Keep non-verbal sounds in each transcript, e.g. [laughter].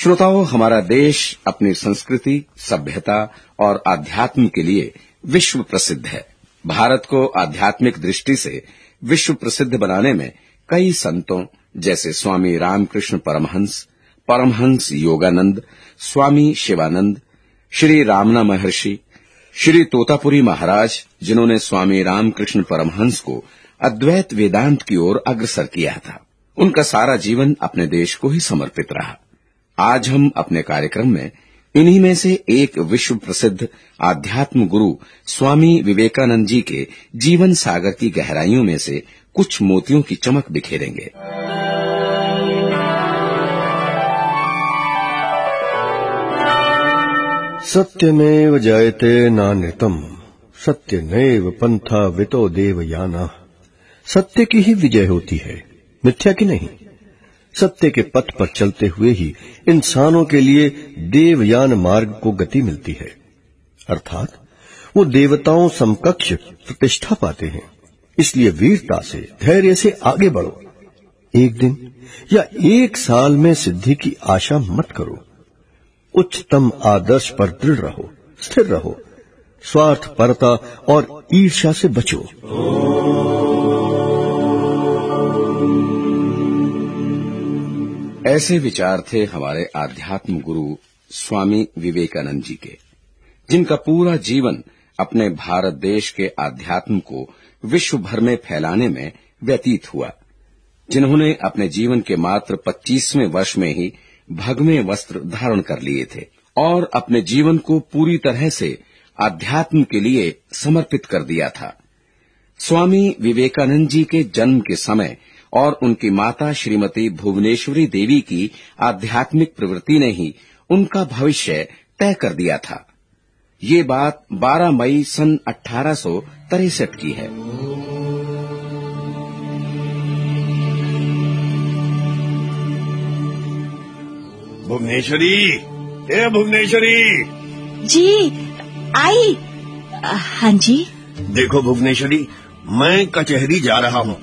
श्रोताओं, हमारा देश अपनी संस्कृति, सभ्यता और आध्यात्म के लिए विश्व प्रसिद्ध है। भारत को आध्यात्मिक दृष्टि से विश्व प्रसिद्ध बनाने में कई संतों, जैसे स्वामी रामकृष्ण परमहंस परमहंस योगानंद, स्वामी शिवानंद, श्री रामना महर्षि, श्री तोतापुरी महाराज, जिन्होंने स्वामी रामकृष्ण परमहंस को अद्वैत वेदांत की ओर अग्रसर किया था। उनका सारा जीवन अपने देश को ही समर्पित रहा। आज हम अपने कार्यक्रम में इन्हीं में से एक विश्व प्रसिद्ध आध्यात्म गुरु स्वामी विवेकानंद जी के जीवन सागर की गहराइयों में से कुछ मोतियों की चमक बिखेरेंगे। सत्य सत्यमेव जयते नानृतम सत्य नैव पंथा वितो देवयाना। सत्य की ही विजय होती है, मिथ्या की नहीं। सत्य के पथ पर चलते हुए ही इंसानों के लिए देवयान मार्ग को गति मिलती है। अर्थात, वो देवताओं समकक्ष प्रतिष्ठा पाते हैं। इसलिए वीरता से, धैर्य से आगे बढ़ो। एक दिन या एक साल में सिद्धि की आशा मत करो। उच्चतम आदर्श पर दृढ़ रहो, स्थिर रहो। स्वार्थ परता और ईर्ष्या से बचो। ऐसे विचार थे हमारे आध्यात्म गुरु स्वामी विवेकानंद जी के, जिनका पूरा जीवन अपने भारत देश के आध्यात्म को विश्व भर में फैलाने में व्यतीत हुआ, जिन्होंने अपने जीवन के मात्र 25वें वर्ष में ही भगवे वस्त्र धारण कर लिए थे और अपने जीवन को पूरी तरह से आध्यात्म के लिए समर्पित कर दिया था। स्वामी विवेकानंद जी के जन्म के समय और उनकी माता श्रीमती भुवनेश्वरी देवी की आध्यात्मिक प्रवृत्ति ने ही उनका भविष्य तय कर दिया था। ये बात 12 मई सन अठारह की है। भुवनेश्वरी ए भुवनेश्वरी। जी आई। हाँ जी। देखो भुवनेश्वरी मैं कचहरी जा रहा हूँ।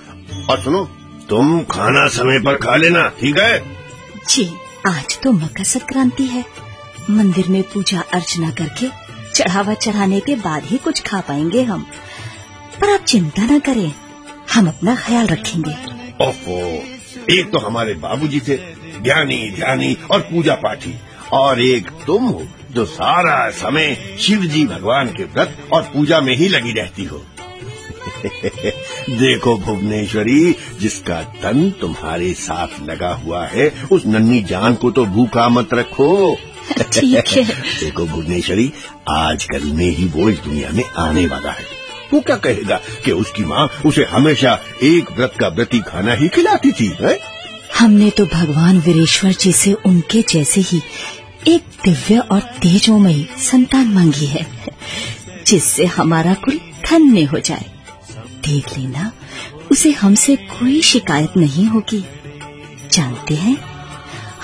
और सुनो तुम खाना समय पर खा लेना ठीक है? जी आज तो मकर संक्रांति है। मंदिर में पूजा अर्चना करके चढ़ावा चढ़ाने के बाद ही कुछ खा पाएँगे हम। पर आप चिंता न करें हम अपना ख्याल रखेंगे। ओहो एक तो हमारे बाबूजी थे ज्ञानी ध्यानी और पूजा पाठी और एक तुम हो जो सारा समय शिव जी भगवान के व्रत और पूजा में ही लगी रहती हो। [laughs] देखो भुवनेश्वरी जिसका तन तुम्हारे साथ लगा हुआ है उस नन्ही जान को तो भूखा मत रखो। ठीक है। देखो भुवनेश्वरी आजकल में ही वो इस दुनिया में आने वाला है। वो क्या कहेगा कि उसकी माँ उसे हमेशा एक व्रत का व्रती खाना ही खिलाती थी है? हमने तो भगवान वीरेश्वर जी से उनके जैसे ही एक दिव्य और तेजोमयी संतान मांगी है जिससे हमारा कुल धन्य हो जाए। देख लेना। उसे हमसे कोई शिकायत नहीं होगी। जानते हैं?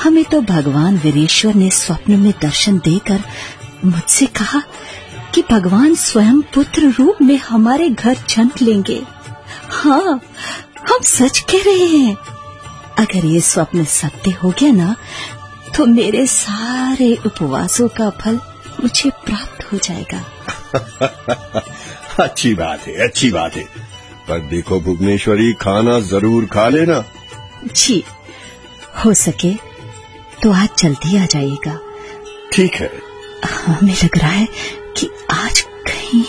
हमें तो भगवान वीरेश्वर ने स्वप्न में दर्शन देकर मुझसे कहा कि भगवान स्वयं पुत्र रूप में हमारे घर जन्म लेंगे। हाँ हम सच कह रहे हैं। अगर ये स्वप्न सत्य हो गया ना तो मेरे सारे उपवासों का फल मुझे प्राप्त हो जाएगा। [laughs] अच्छी बात है, अच्छी बात है। पर देखो भुवनेश्वरी खाना ज़रूर खा लेना। जी हो सके तो आज जल्दी आ जाइएगा। ठीक है हमें लग रहा है कि आज कहीं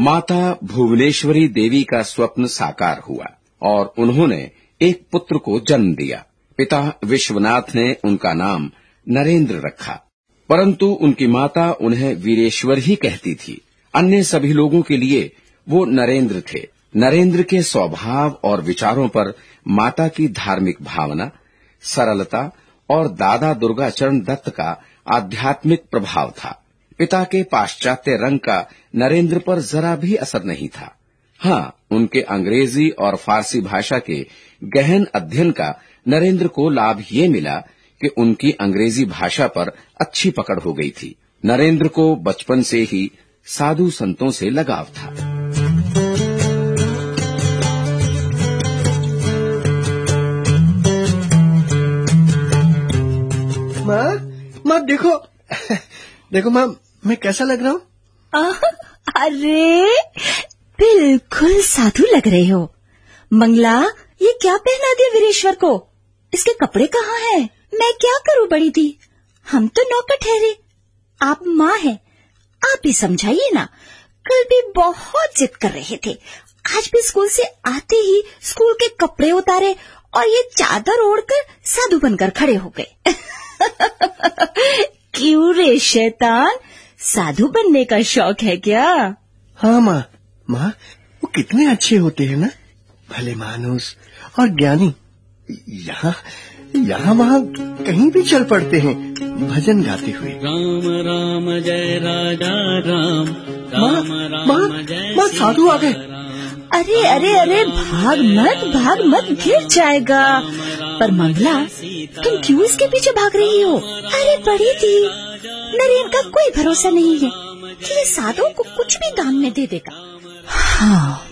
माता भुवनेश्वरी देवी का स्वप्न साकार हुआ और उन्होंने एक पुत्र को जन्म दिया। पिता विश्वनाथ ने उनका नाम नरेंद्र रखा। परंतु उनकी माता उन्हें वीरेश्वर ही कहती थी। अन्य सभी लोगों के लिए वो नरेंद्र थे। नरेंद्र के स्वभाव और विचारों पर माता की धार्मिक भावना, सरलता और दादा दुर्गाचरण दत्त का आध्यात्मिक प्रभाव था। पिता के पाश्चात्य रंग का नरेंद्र पर जरा भी असर नहीं था। हाँ उनके अंग्रेज़ी और फारसी भाषा के गहन अध्ययन का नरेंद्र को लाभ ये मिला कि उनकी अंग्रेज़ी भाषा पर अच्छी पकड़ हो गई थी। नरेंद्र को बचपन से ही साधु संतों से लगाव था। माँ माँ देखो देखो माँ मैं कैसा लग रहा हूँ? अरे बिल्कुल साधु लग रहे हो। मंगला ये क्या पहना दिया वीरेश्वर को? इसके कपड़े कहाँ हैं? मैं क्या करूँ बड़ी दी? हम तो नौकर ठहरे। आप माँ हैं आप ही समझाइए ना। कल भी बहुत जिद कर रहे थे। आज भी स्कूल से आते ही स्कूल के कपड़े उतारे और ये चादर ओढ़कर साधु बनकर खड़े हो गए। [laughs] क्यों रे शैतान? साधु बनने का शौक है क्या? हाँ माँ। माँ, वो कितने अच्छे होते हैं ना। भले मानुस और ज्ञानी। यहाँ यहाँ वहाँ कहीं भी चल पड़ते हैं भजन गाते हुए। राम राम जय राजा राम। राम राम माँ जय माँ साधु आ गए। अरे अरे अरे भाग मत भाग मत गिर जाएगा। पर मंगला तुम क्यों इसके पीछे भाग रही हो? अरे बड़ी थी नरेन का कोई भरोसा नहीं है कि ये साधु को कुछ भी दान में दे देगा। हाँ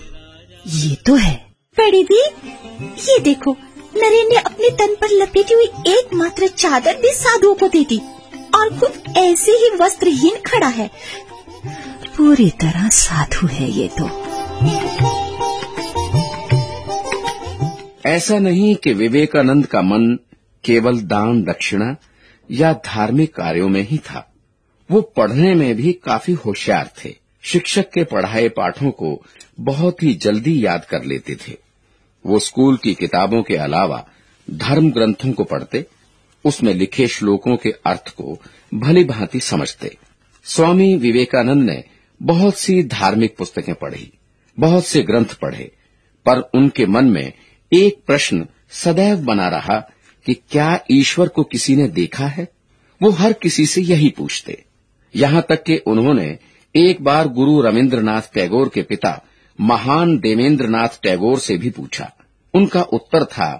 ये तो है। बड़ी दी ये देखो नरेन ने अपने तन पर लपेटी हुई एकमात्र चादर भी साधुओं को दे दी और खुद ऐसे ही वस्त्रहीन खड़ा है। पूरी तरह साधु है ये तो। ऐसा नहीं कि विवेकानंद का मन केवल दान दक्षिणा या धार्मिक कार्यों में ही था। वो पढ़ने में भी काफ़ी होशियार थे। शिक्षक के पढ़ाए पाठों को बहुत ही जल्दी याद कर लेते थे। वो स्कूल की किताबों के अलावा धर्म ग्रंथों को पढ़ते, उसमें लिखे श्लोकों के अर्थ को भली भांति समझते। स्वामी विवेकानंद ने बहुत सी धार्मिक पुस्तकें पढ़ी, बहुत से ग्रंथ पढ़े, पर उनके मन में एक प्रश्न सदैव बना रहा कि क्या ईश्वर को किसी ने देखा है? वो हर किसी से यही पूछते। यहाँ तक कि उन्होंने एक बार गुरु रविन्द्रनाथ टैगोर के पिता महान देवेंद्रनाथ टैगोर से भी पूछा। उनका उत्तर था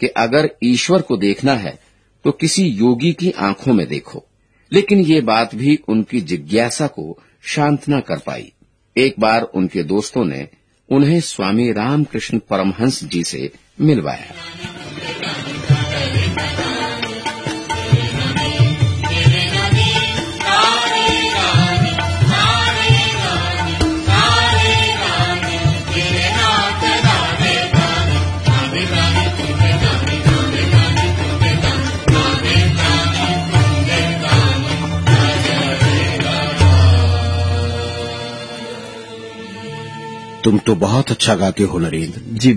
कि अगर ईश्वर को देखना है तो किसी योगी की आँखों में देखो। लेकिन ये बात भी उनकी जिज्ञासा को शांत न कर पाई। एक बार उनके दोस्तों ने उन्हें स्वामी रामकृष्ण परमहंस जी से मिलवाया। तुम तो बहुत अच्छा गाते हो नरेंद्र। जी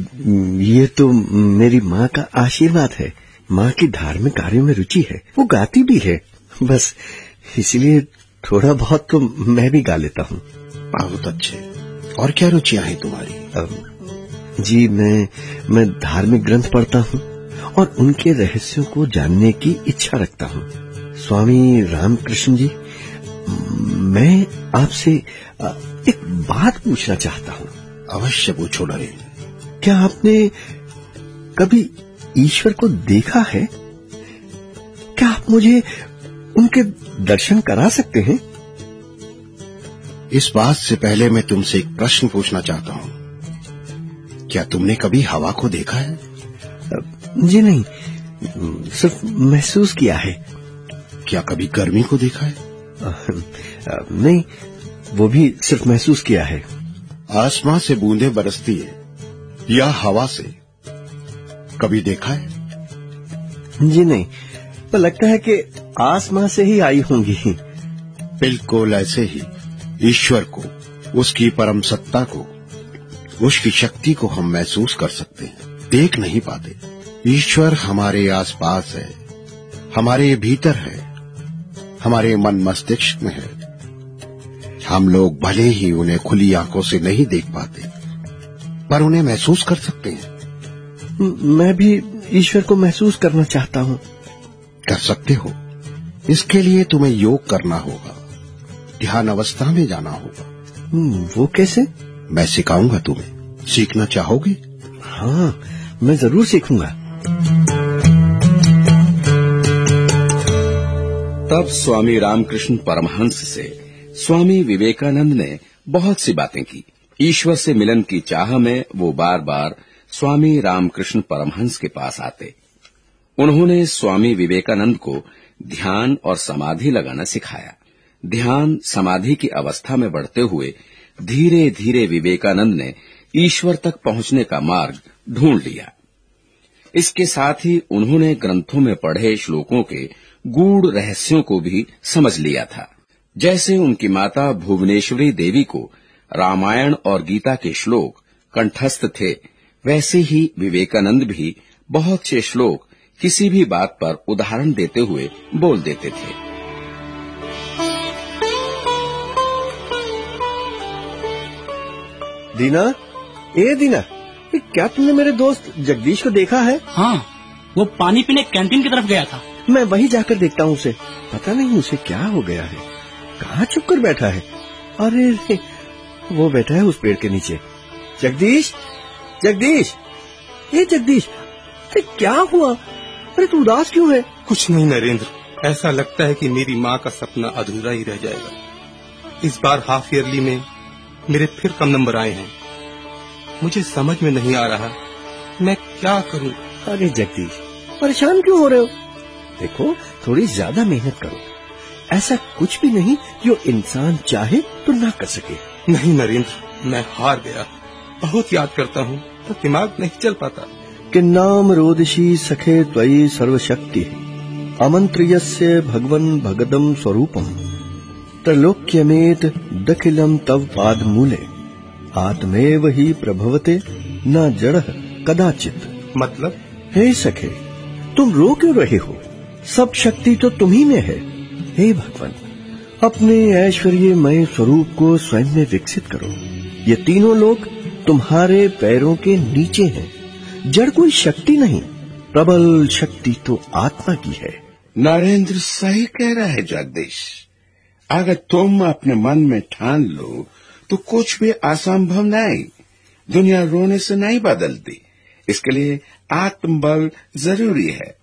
ये तो मेरी माँ का आशीर्वाद है। माँ की धार्मिक कार्यों में रुचि है। वो गाती भी है। बस इसलिए थोड़ा बहुत तो मैं भी गा लेता हूँ। बहुत अच्छे। और क्या रुचियाँ हैं तुम्हारी? जी मैं मैं धार्मिक ग्रंथ पढ़ता हूँ और उनके रहस्यों को जानने की इच्छा रखता हूँ। स्वामी रामकृष्ण जी मैं आपसे एक बात पूछना चाहता हूँ। अवश्य पूछो नरेंद्र क्या आपने कभी ईश्वर को देखा है? क्या आप मुझे उनके दर्शन करा सकते हैं? इस बात से पहले मैं तुमसे एक प्रश्न पूछना चाहता हूँ। क्या तुमने कभी हवा को देखा है? जी नहीं सिर्फ़ महसूस किया है। क्या कभी गर्मी को देखा है? [laughs] नहीं वो भी सिर्फ़ महसूस किया है। आसमां से बूंदे बरसती है या हवा से। कभी देखा है? जी नहीं तो लगता है कि आसमां से ही आई होंगी। बिल्कुल ऐसे ही ईश्वर को उसकी परम सत्ता को उसकी शक्ति को हम महसूस कर सकते हैं। देख नहीं पाते। ईश्वर हमारे आसपास है हमारे भीतर है। हमारे मन मस्तिष्क में है। हम लोग भले ही उन्हें खुली आँखों से नहीं देख पाते पर उन्हें महसूस कर सकते हैं। मैं भी ईश्वर को महसूस करना चाहता हूँ। कर सकते हो। इसके लिए तुम्हें योग करना होगा ध्यान अवस्था में जाना होगा। वो कैसे? मैं सिखाऊँगा तुम्हें। सीखना चाहोगे? हाँ मैं ज़रूर सीखूँगा। तब स्वामी रामकृष्ण परमहंस से स्वामी विवेकानंद ने बहुत सी बातें की। ईश्वर से मिलन की चाह में वो बार बार स्वामी रामकृष्ण परमहंस के पास आते। उन्होंने स्वामी विवेकानंद को ध्यान और समाधि लगाना सिखाया। ध्यान, समाधि की अवस्था में बढ़ते हुए धीरे धीरे विवेकानंद ने ईश्वर तक पहुँचने का मार्ग ढूंढ लिया। इसके साथ ही उन्होंने ग्रंथों में पढ़े श्लोकों के गूढ़ रहस्यों को भी समझ लिया था। जैसे उनकी माता भुवनेश्वरी देवी को रामायण और गीता के श्लोक कंठस्थ थे वैसे ही विवेकानंद भी बहुत से श्लोक किसी भी बात पर उदाहरण देते हुए बोल देते थे। दीना ए दीना क्या तुमने मेरे दोस्त जगदीश को देखा है? हाँ वो पानी पीने कैंटीन की तरफ़ गया था। मैं वही जाकर देखता हूँ उसे। पता नहीं उसे क्या हो गया है। कहाँ चुप कर बैठा है? अरे रे, वो बैठा है उस पेड़ के नीचे। जगदीश जगदीश ये जगदीश अरे क्या हुआ? अरे तू उदास क्यों है? कुछ नहीं नरेंद्र ऐसा लगता है कि मेरी माँ का सपना अधूरा ही रह जाएगा। इस बार हाफ़ ईयरली में मेरे फिर कम नंबर आए हैं। मुझे समझ में नहीं आ रहा मैं क्या करूँ? अरे जगदीश परेशान क्यों हो रहे हो? देखो थोड़ी ज़्यादा मेहनत करो। ऐसा कुछ भी नहीं जो इंसान चाहे तो ना कर सके। नहीं नरेंद्र मैं हार गया। बहुत याद करता हूँ तो दिमाग नहीं चल पाता। कि नाम रोदशी सखे त्वयि सर्वशक्ति। अमंत्रियस्य भगवन भगदम स्वरूपम। त्रलोक्यमेत दखिलम तव पाद मूले आत्मेव ही प्रभवते न जड़ कदाचित। मतलब? हे सखे तुम रो क्यों रहे हो? सब शक्ति तो तुम्ही में है। हे भगवान, अपने ऐश्वर्यमय स्वरूप को स्वयं में विकसित करो। ये तीनों लोग तुम्हारे पैरों के नीचे हैं। जड़ कोई शक्ति नहीं, प्रबल शक्ति तो आत्मा की है। नरेंद्र सही कह रहा है, जगदीश। अगर तुम अपने मन में ठान लो तो कुछ भी असंभव नहीं। दुनिया रोने से नहीं बदलती। इसके लिए आत्मबल ज़रूरी है।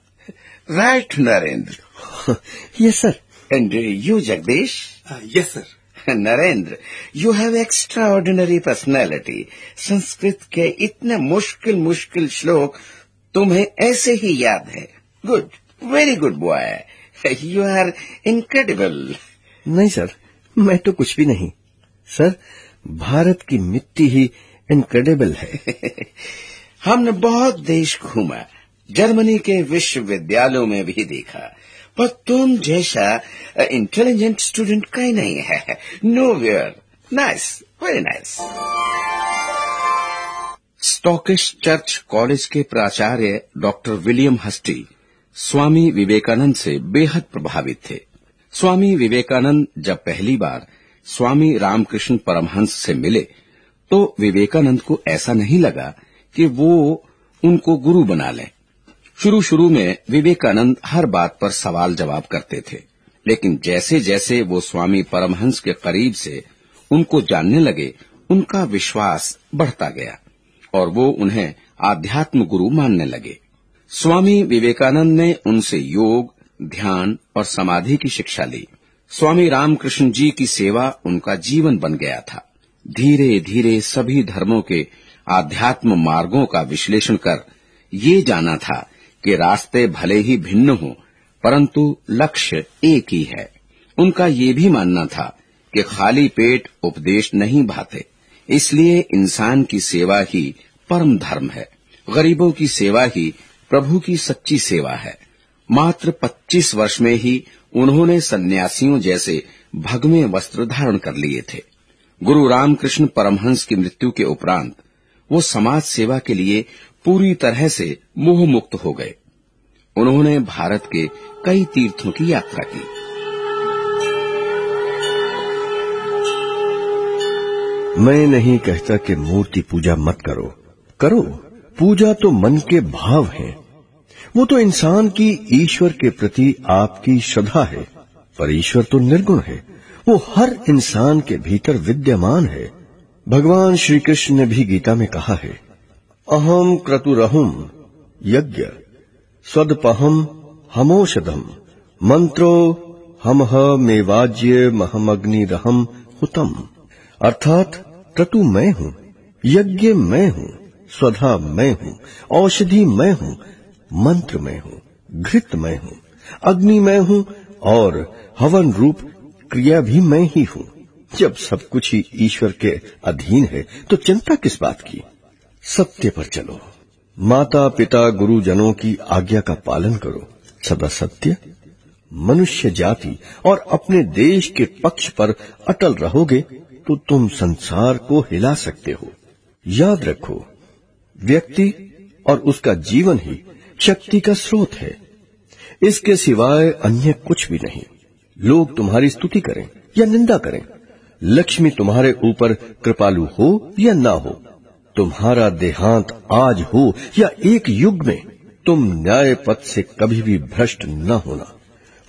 Right Narendra. Yes sir and you Jagdish yes sir Narendra you have extraordinary personality Sanskrit के इतने मुश्किल मुश्किल श्लोक तुम्हें ऐसे ही याद है good very good boy you are incredible नहीं सर मैं तो कुछ भी नहीं। सर भारत की मिट्टी ही इनक्रेडिबल है। [laughs] हमने बहुत देश घूमा। जर्मनी के विश्वविद्यालयों में भी देखा। पर तुम जैसा इंटेलिजेंट स्टूडेंट कहीं नहीं है। Nowhere nice very nice Scottish Church College के प्राचार्य doctor William Hastie Swami Vivekananda से बेहद प्रभावित थे। स्वामी विवेकानंद जब पहली बार स्वामी रामकृष्ण परमहंस से मिले तो विवेकानंद को ऐसा नहीं लगा कि वो उनको गुरु बना लें। शुरू शुरू में विवेकानंद हर बात पर सवाल जवाब करते थे। लेकिन जैसे जैसे वो स्वामी परमहंस के करीब से उनको जानने लगे, उनका विश्वास बढ़ता गया और वो उन्हें आध्यात्म गुरु मानने लगे। स्वामी विवेकानंद ने उनसे योग, ध्यान और समाधि की शिक्षा ली। स्वामी रामकृष्ण जी की सेवा उनका जीवन बन गया था। धीरे धीरे सभी धर्मों के आध्यात्म मार्गों का विश्लेषण कर ये जाना था कि रास्ते भले ही भिन्न हों, परंतु लक्ष्य एक ही है। उनका ये भी मानना था कि खाली पेट उपदेश नहीं भाते, इसलिए इंसान की सेवा ही परम धर्म है। गरीबों की सेवा ही प्रभु की सच्ची सेवा है। मात्र 25 वर्ष में ही उन्होंने सन्यासियों जैसे भगवे वस्त्र धारण कर लिए थे। गुरु रामकृष्ण परमहंस की मृत्यु के उपरांत वो समाज सेवा के लिए पूरी तरह से मोह मुक्त हो गए। उन्होंने भारत के कई तीर्थों की यात्रा की। मैं नहीं कहता कि मूर्ति पूजा मत करो। करो। पूजा तो मन के भाव है। वो तो इंसान की ईश्वर के प्रति आपकी श्रद्धा है, पर ईश्वर तो निर्गुण है। वो हर इंसान के भीतर विद्यमान है। भगवान श्री कृष्ण ने भी गीता में कहा है अहम क्रतुरहुम यज्ञ स्वदपहम हमोषधम, मंत्रो हम मेवाज्य महमग्निरहम हुतम। अर्थात क्रतु मैं हूँ, यज्ञ मैं हूँ, स्वधा मैं हूँ, औषधि मैं हूँ, मंत्र मैं हूँ, घृत मैं हूँ, अग्नि मैं हूँ और हवन रूप क्रिया भी मैं ही हूँ। जब सब कुछ ही ईश्वर के अधीन है तो चिंता किस बात की? सत्य पर चलो। माता पिता गुरुजनों की आज्ञा का पालन करो। सदा सत्य। मनुष्य जाति और अपने देश के पक्ष पर अटल रहोगे तो तुम संसार को हिला सकते हो। याद रखो, व्यक्ति और उसका जीवन ही शक्ति का स्रोत है। इसके सिवाय अन्य कुछ भी नहीं। लोग तुम्हारी स्तुति करें या निंदा करें। लक्ष्मी तुम्हारे ऊपर कृपालु हो या ना हो तुम्हारा देहांत आज हो या एक युग में, तुम न्याय पथ से कभी भी भ्रष्ट न होना।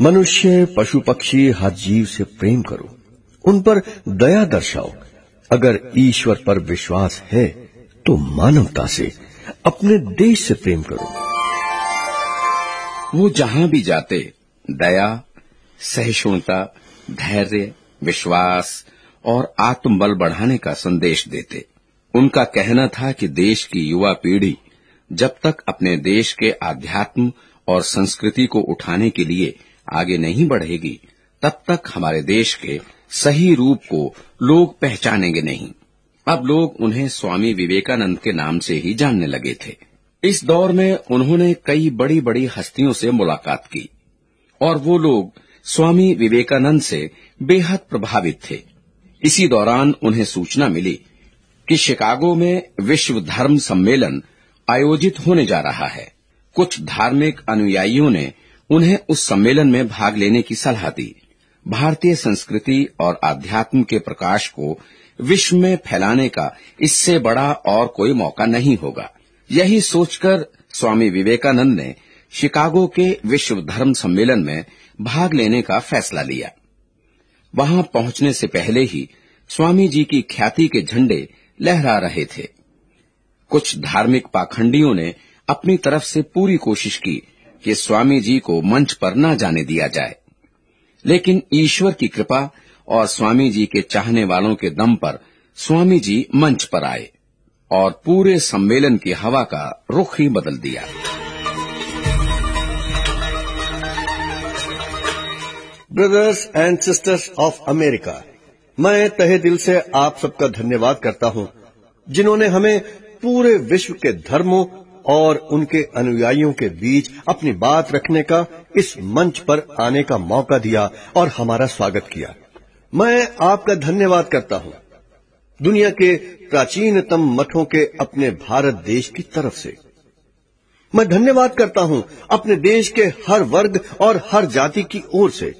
मनुष्य, पशु पक्षी हर जीव से प्रेम करो। उन पर दया दर्शाओ। अगर ईश्वर पर विश्वास है तो मानवता से, अपने देश से प्रेम करो। वो जहाँ भी जाते, दया, सहिष्णुता, धैर्य, विश्वास और आत्मबल बढ़ाने का संदेश देते। उनका कहना था कि देश की युवा पीढ़ी जब तक अपने देश के आध्यात्म और संस्कृति को उठाने के लिए आगे नहीं बढ़ेगी, तब तक हमारे देश के सही रूप को लोग पहचानेंगे नहीं। अब लोग उन्हें स्वामी विवेकानंद के नाम से ही जानने लगे थे। इस दौर में उन्होंने कई बड़ी बड़ी हस्तियों से मुलाकात की और वो लोग स्वामी विवेकानंद से बेहद प्रभावित थे। इसी दौरान उन्हें सूचना मिली कि शिकागो में विश्व धर्म सम्मेलन आयोजित होने जा रहा है। कुछ धार्मिक अनुयायियों ने उन्हें उस सम्मेलन में भाग लेने की सलाह दी। भारतीय संस्कृति और आध्यात्म के प्रकाश को विश्व में फैलाने का इससे बड़ा और कोई मौका नहीं होगा। यही सोचकर स्वामी विवेकानंद ने शिकागो के विश्व धर्म सम्मेलन में भाग लेने का फैसला लिया। वहाँ पहुँचने से पहले ही स्वामी जी की ख्याति के झंडे लहरा रहे थे। कुछ धार्मिक पाखंडियों ने अपनी तरफ़ से पूरी कोशिश की कि स्वामी जी को मंच पर न जाने दिया जाए। लेकिन ईश्वर की कृपा और स्वामी जी के चाहने वालों के दम पर स्वामी जी मंच पर आए और पूरे सम्मेलन की हवा का रुख ही बदल दिया। Brothers and sisters of America मैं तहे दिल से आप सबका धन्यवाद करता हूँ, जिन्होंने हमें पूरे विश्व के धर्मों और उनके अनुयायियों के बीच अपनी बात रखने का, इस मंच पर आने का मौका दिया और हमारा स्वागत किया। मैं आपका धन्यवाद करता हूँ, दुनिया के प्राचीनतम मठों के अपने भारत देश की तरफ़ से। मैं धन्यवाद करता हूँ अपने देश के हर वर्ग और हर जाति की ओर से।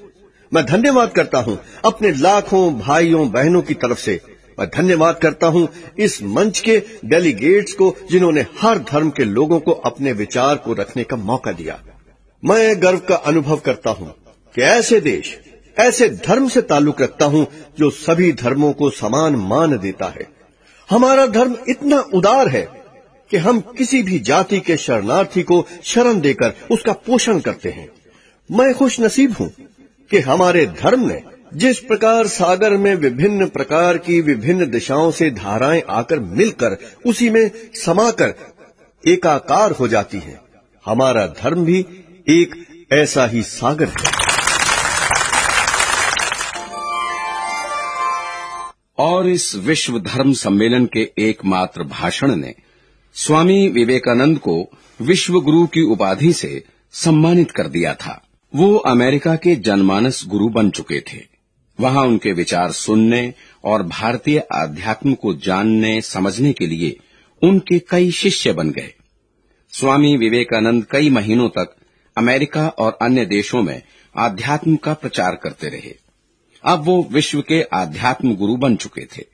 मैं धन्यवाद करता हूँ अपने लाखों भाइयों बहनों की तरफ़ से। मैं धन्यवाद करता हूँ इस मंच के डेलीगेट्स को जिन्होंने हर धर्म के लोगों को अपने विचार को रखने का मौका दिया। मैं गर्व का अनुभव करता हूँ कि ऐसे देश, ऐसे धर्म से ताल्लुक रखता हूँ जो सभी धर्मों को समान मान देता है। हमारा धर्म इतना उदार है कि हम किसी भी जाति के शरणार्थी को शरण देकर उसका पोषण करते हैं। मैं खुश नसीब हूँ कि हमारे धर्म ने जिस प्रकार सागर में विभिन्न प्रकार की विभिन्न दिशाओं से धाराएँ आकर मिलकर उसी में समाकर एकाकार हो जाती हैं, हमारा धर्म भी एक ऐसा ही सागर है। और इस विश्व धर्म सम्मेलन के एकमात्र भाषण ने स्वामी विवेकानंद को विश्व गुरु की उपाधि से सम्मानित कर दिया था। वो अमेरिका के जनमानस गुरु बन चुके थे। वहाँ उनके विचार सुनने और भारतीय आध्यात्म को जानने, समझने के लिए उनके कई शिष्य बन गए। स्वामी विवेकानंद कई महीनों तक अमेरिका और अन्य देशों में आध्यात्म का प्रचार करते रहे। अब वो विश्व के आध्यात्म गुरु बन चुके थे।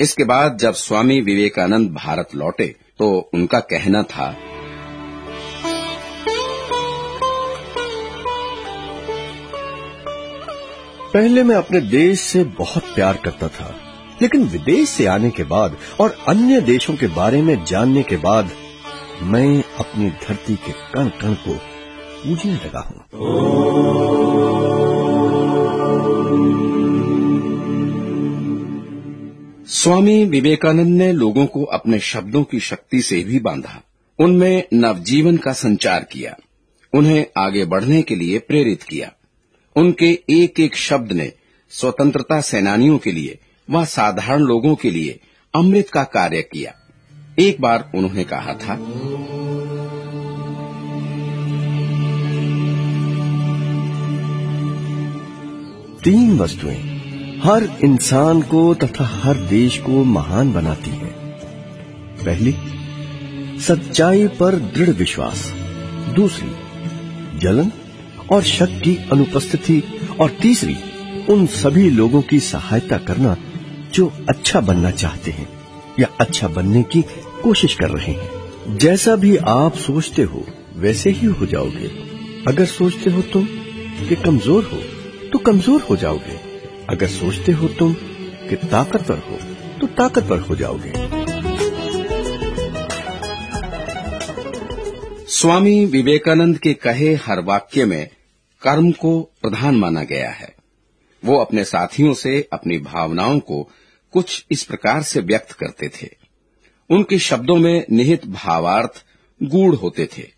इसके बाद जब स्वामी विवेकानंद भारत लौटे तो उनका कहना था पहले मैं अपने देश से बहुत प्यार करता था, लेकिन विदेश से आने के बाद और अन्य देशों के बारे में जानने के बाद मैं अपनी धरती के कण कण को पूजने लगा हूँ। स्वामी विवेकानंद ने लोगों को अपने शब्दों की शक्ति से भी बांधा, उनमें नवजीवन का संचार किया, उन्हें आगे बढ़ने के लिए प्रेरित किया। उनके एक एक शब्द ने स्वतंत्रता सेनानियों के लिए व साधारण लोगों के लिए अमृत का कार्य किया। एक बार उन्होंने कहा था, तीन वस्तुएँ हर इंसान को तथा हर देश को महान बनाती हैं। पहली, सच्चाई पर दृढ़ विश्वास। दूसरी, जलन और शक की अनुपस्थिति, और तीसरी, उन सभी लोगों की सहायता करना जो अच्छा बनना चाहते हैं, या अच्छा बनने की कोशिश कर रहे हैं। जैसा भी आप सोचते हो, वैसे ही हो जाओगे। अगर सोचते हो तुम कि कमज़ोर हो तो कमज़ोर हो जाओगे। अगर सोचते हो तुम कि ताकतवर हो तो ताकतवर हो जाओगे। स्वामी विवेकानंद के कहे हर वाक्य में कर्म को प्रधान माना गया है। वो अपने साथियों से अपनी भावनाओं को कुछ इस प्रकार से व्यक्त करते थे। उनके शब्दों में निहित भावार्थ गूढ़ होते थे,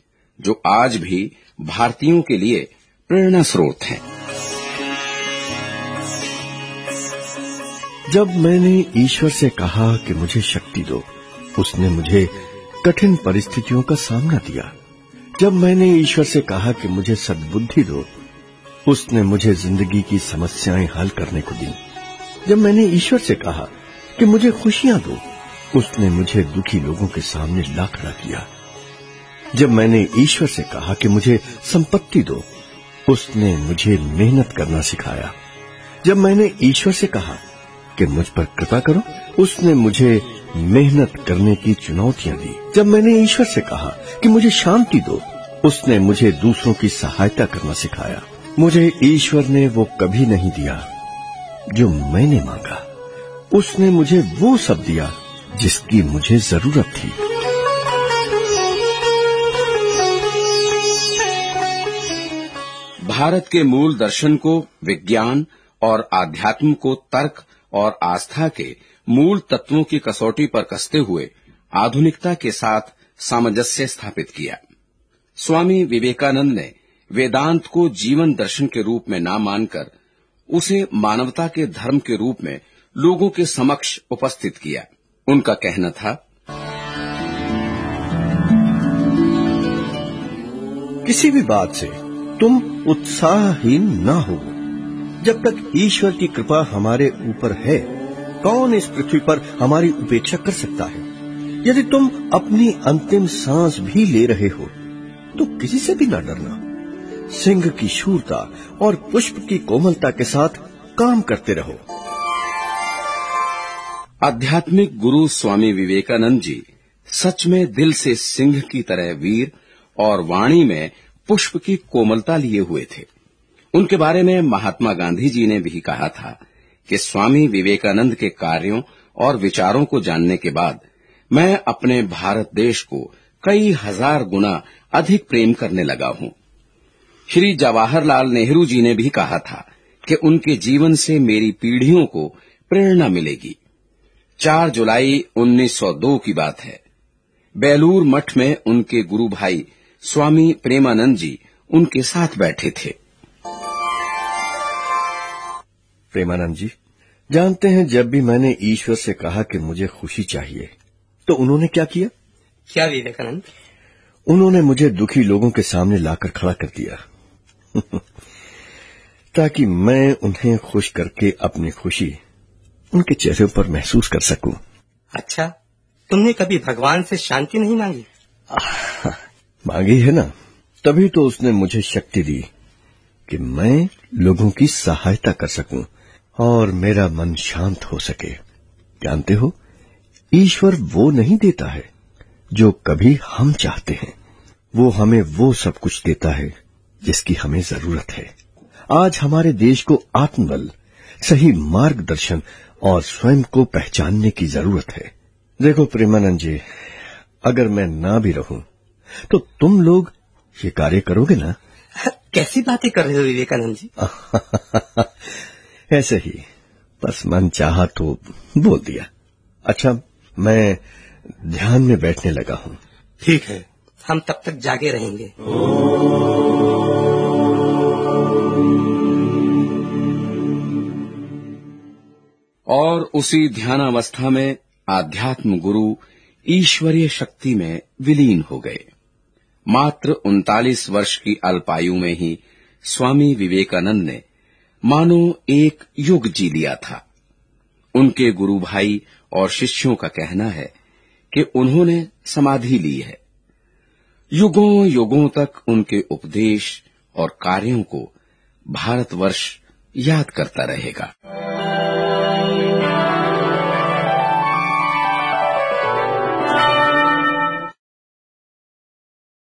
जो आज भी भारतीयों के लिए प्रेरणा स्रोत हैं। जब मैंने ईश्वर से कहा कि मुझे शक्ति दो, उसने मुझे कठिन परिस्थितियों का सामना दिया। जब मैंने ईश्वर से कहा कि मुझे सद्बुद्धि दो, उसने मुझे ज़िंदगी की समस्याएँ हल करने को दी। जब मैंने ईश्वर से कहा कि मुझे खुशियाँ दो, उसने मुझे दुखी लोगों के सामने ला खड़ा किया। जब मैंने ईश्वर से कहा कि मुझे संपत्ति दो, उसने मुझे मेहनत करना सिखाया। जब मैंने ईश्वर से कहा कि मुझ पर कृपा करो, उसने मुझे मेहनत करने की चुनौतियाँ दी। जब मैंने ईश्वर से कहा कि मुझे शांति दो, उसने मुझे दूसरों की सहायता करना सिखाया। मुझे ईश्वर ने वो कभी नहीं दिया जो मैंने मांगा। उसने मुझे वो सब दिया जिसकी मुझे ज़रूरत थी। भारत के मूल दर्शन को, विज्ञान और आध्यात्म को तर्क और आस्था के मूल तत्वों की कसौटी पर कसते हुए आधुनिकता के साथ सामंजस्य स्थापित किया। स्वामी विवेकानंद ने वेदांत को जीवन दर्शन के रूप में न मानकर उसे मानवता के धर्म के रूप में लोगों के समक्ष उपस्थित किया। उनका कहना था, किसी भी बात से तुम उत्साहहीन न हो। जब तक ईश्वर की कृपा हमारे ऊपर है कौन इस पृथ्वी पर हमारी उपेक्षा कर सकता है? यदि तुम अपनी अंतिम सांस भी ले रहे हो तो किसी से भी न डरना। सिंह की शूरता और पुष्प की कोमलता के साथ काम करते रहो। आध्यात्मिक गुरु स्वामी विवेकानंद जी सच में दिल से सिंह की तरह वीर और वाणी में पुष्प की कोमलता लिए हुए थे। उनके बारे में महात्मा गांधी जी ने भी कहा था कि स्वामी विवेकानंद के कार्यों और विचारों को जानने के बाद मैं अपने भारत देश को कई हज़ार गुना अधिक प्रेम करने लगा हूँ। श्री जवाहरलाल नेहरू जी ने भी कहा था कि उनके जीवन से मेरी पीढ़ियों को प्रेरणा मिलेगी। 4 जुलाई 1902 की बात है। बेलूर मठ में उनके गुरु भाई स्वामी प्रेमानंद जी उनके साथ बैठे थे। प्रेमानंद जी जानते हैं जब भी मैंने ईश्वर से कहा कि मुझे खुशी चाहिए तो उन्होंने क्या किया? क्या विवेकानंद? उन्होंने मुझे दुखी लोगों के सामने लाकर खड़ा कर दिया। [laughs] ताकि मैं उन्हें खुश करके अपनी खुशी उनके चेहरे पर महसूस कर सकूँ। अच्छा तुमने कभी भगवान से शांति नहीं मांगी? [laughs] मांगी है ना? तभी तो उसने मुझे शक्ति दी कि मैं लोगों की सहायता कर सकूँ। और मेरा मन शांत हो सके। जानते हो ईश्वर वो नहीं देता है जो कभी हम चाहते हैं। वो हमें वो सब कुछ देता है जिसकी हमें ज़रूरत है। आज हमारे देश को आत्मबल सही मार्गदर्शन और स्वयं को पहचानने की ज़रूरत है। देखो प्रेमानंद जी अगर मैं ना भी रहूँ तो तुम लोग ये कार्य करोगे ना? [laughs] कैसी बातें कर रहे हो विवेकानंद जी? [laughs] ऐसे ही बस मन चाहा तो बोल दिया। अच्छा मैं ध्यान में बैठने लगा हूँ। ठीक है हम तब तक जागे रहेंगे। और उसी ध्यानावस्था में आध्यात्म गुरु ईश्वरीय शक्ति में विलीन हो गए। मात्र उनतालीस वर्ष की अल्पायु में ही स्वामी विवेकानंद ने मानो एक युग जी लिया था। उनके गुरु भाई और शिष्यों का कहना है कि उन्होंने समाधि ली है। युगों युगों तक उनके उपदेश और कार्यों को भारतवर्ष याद करता रहेगा।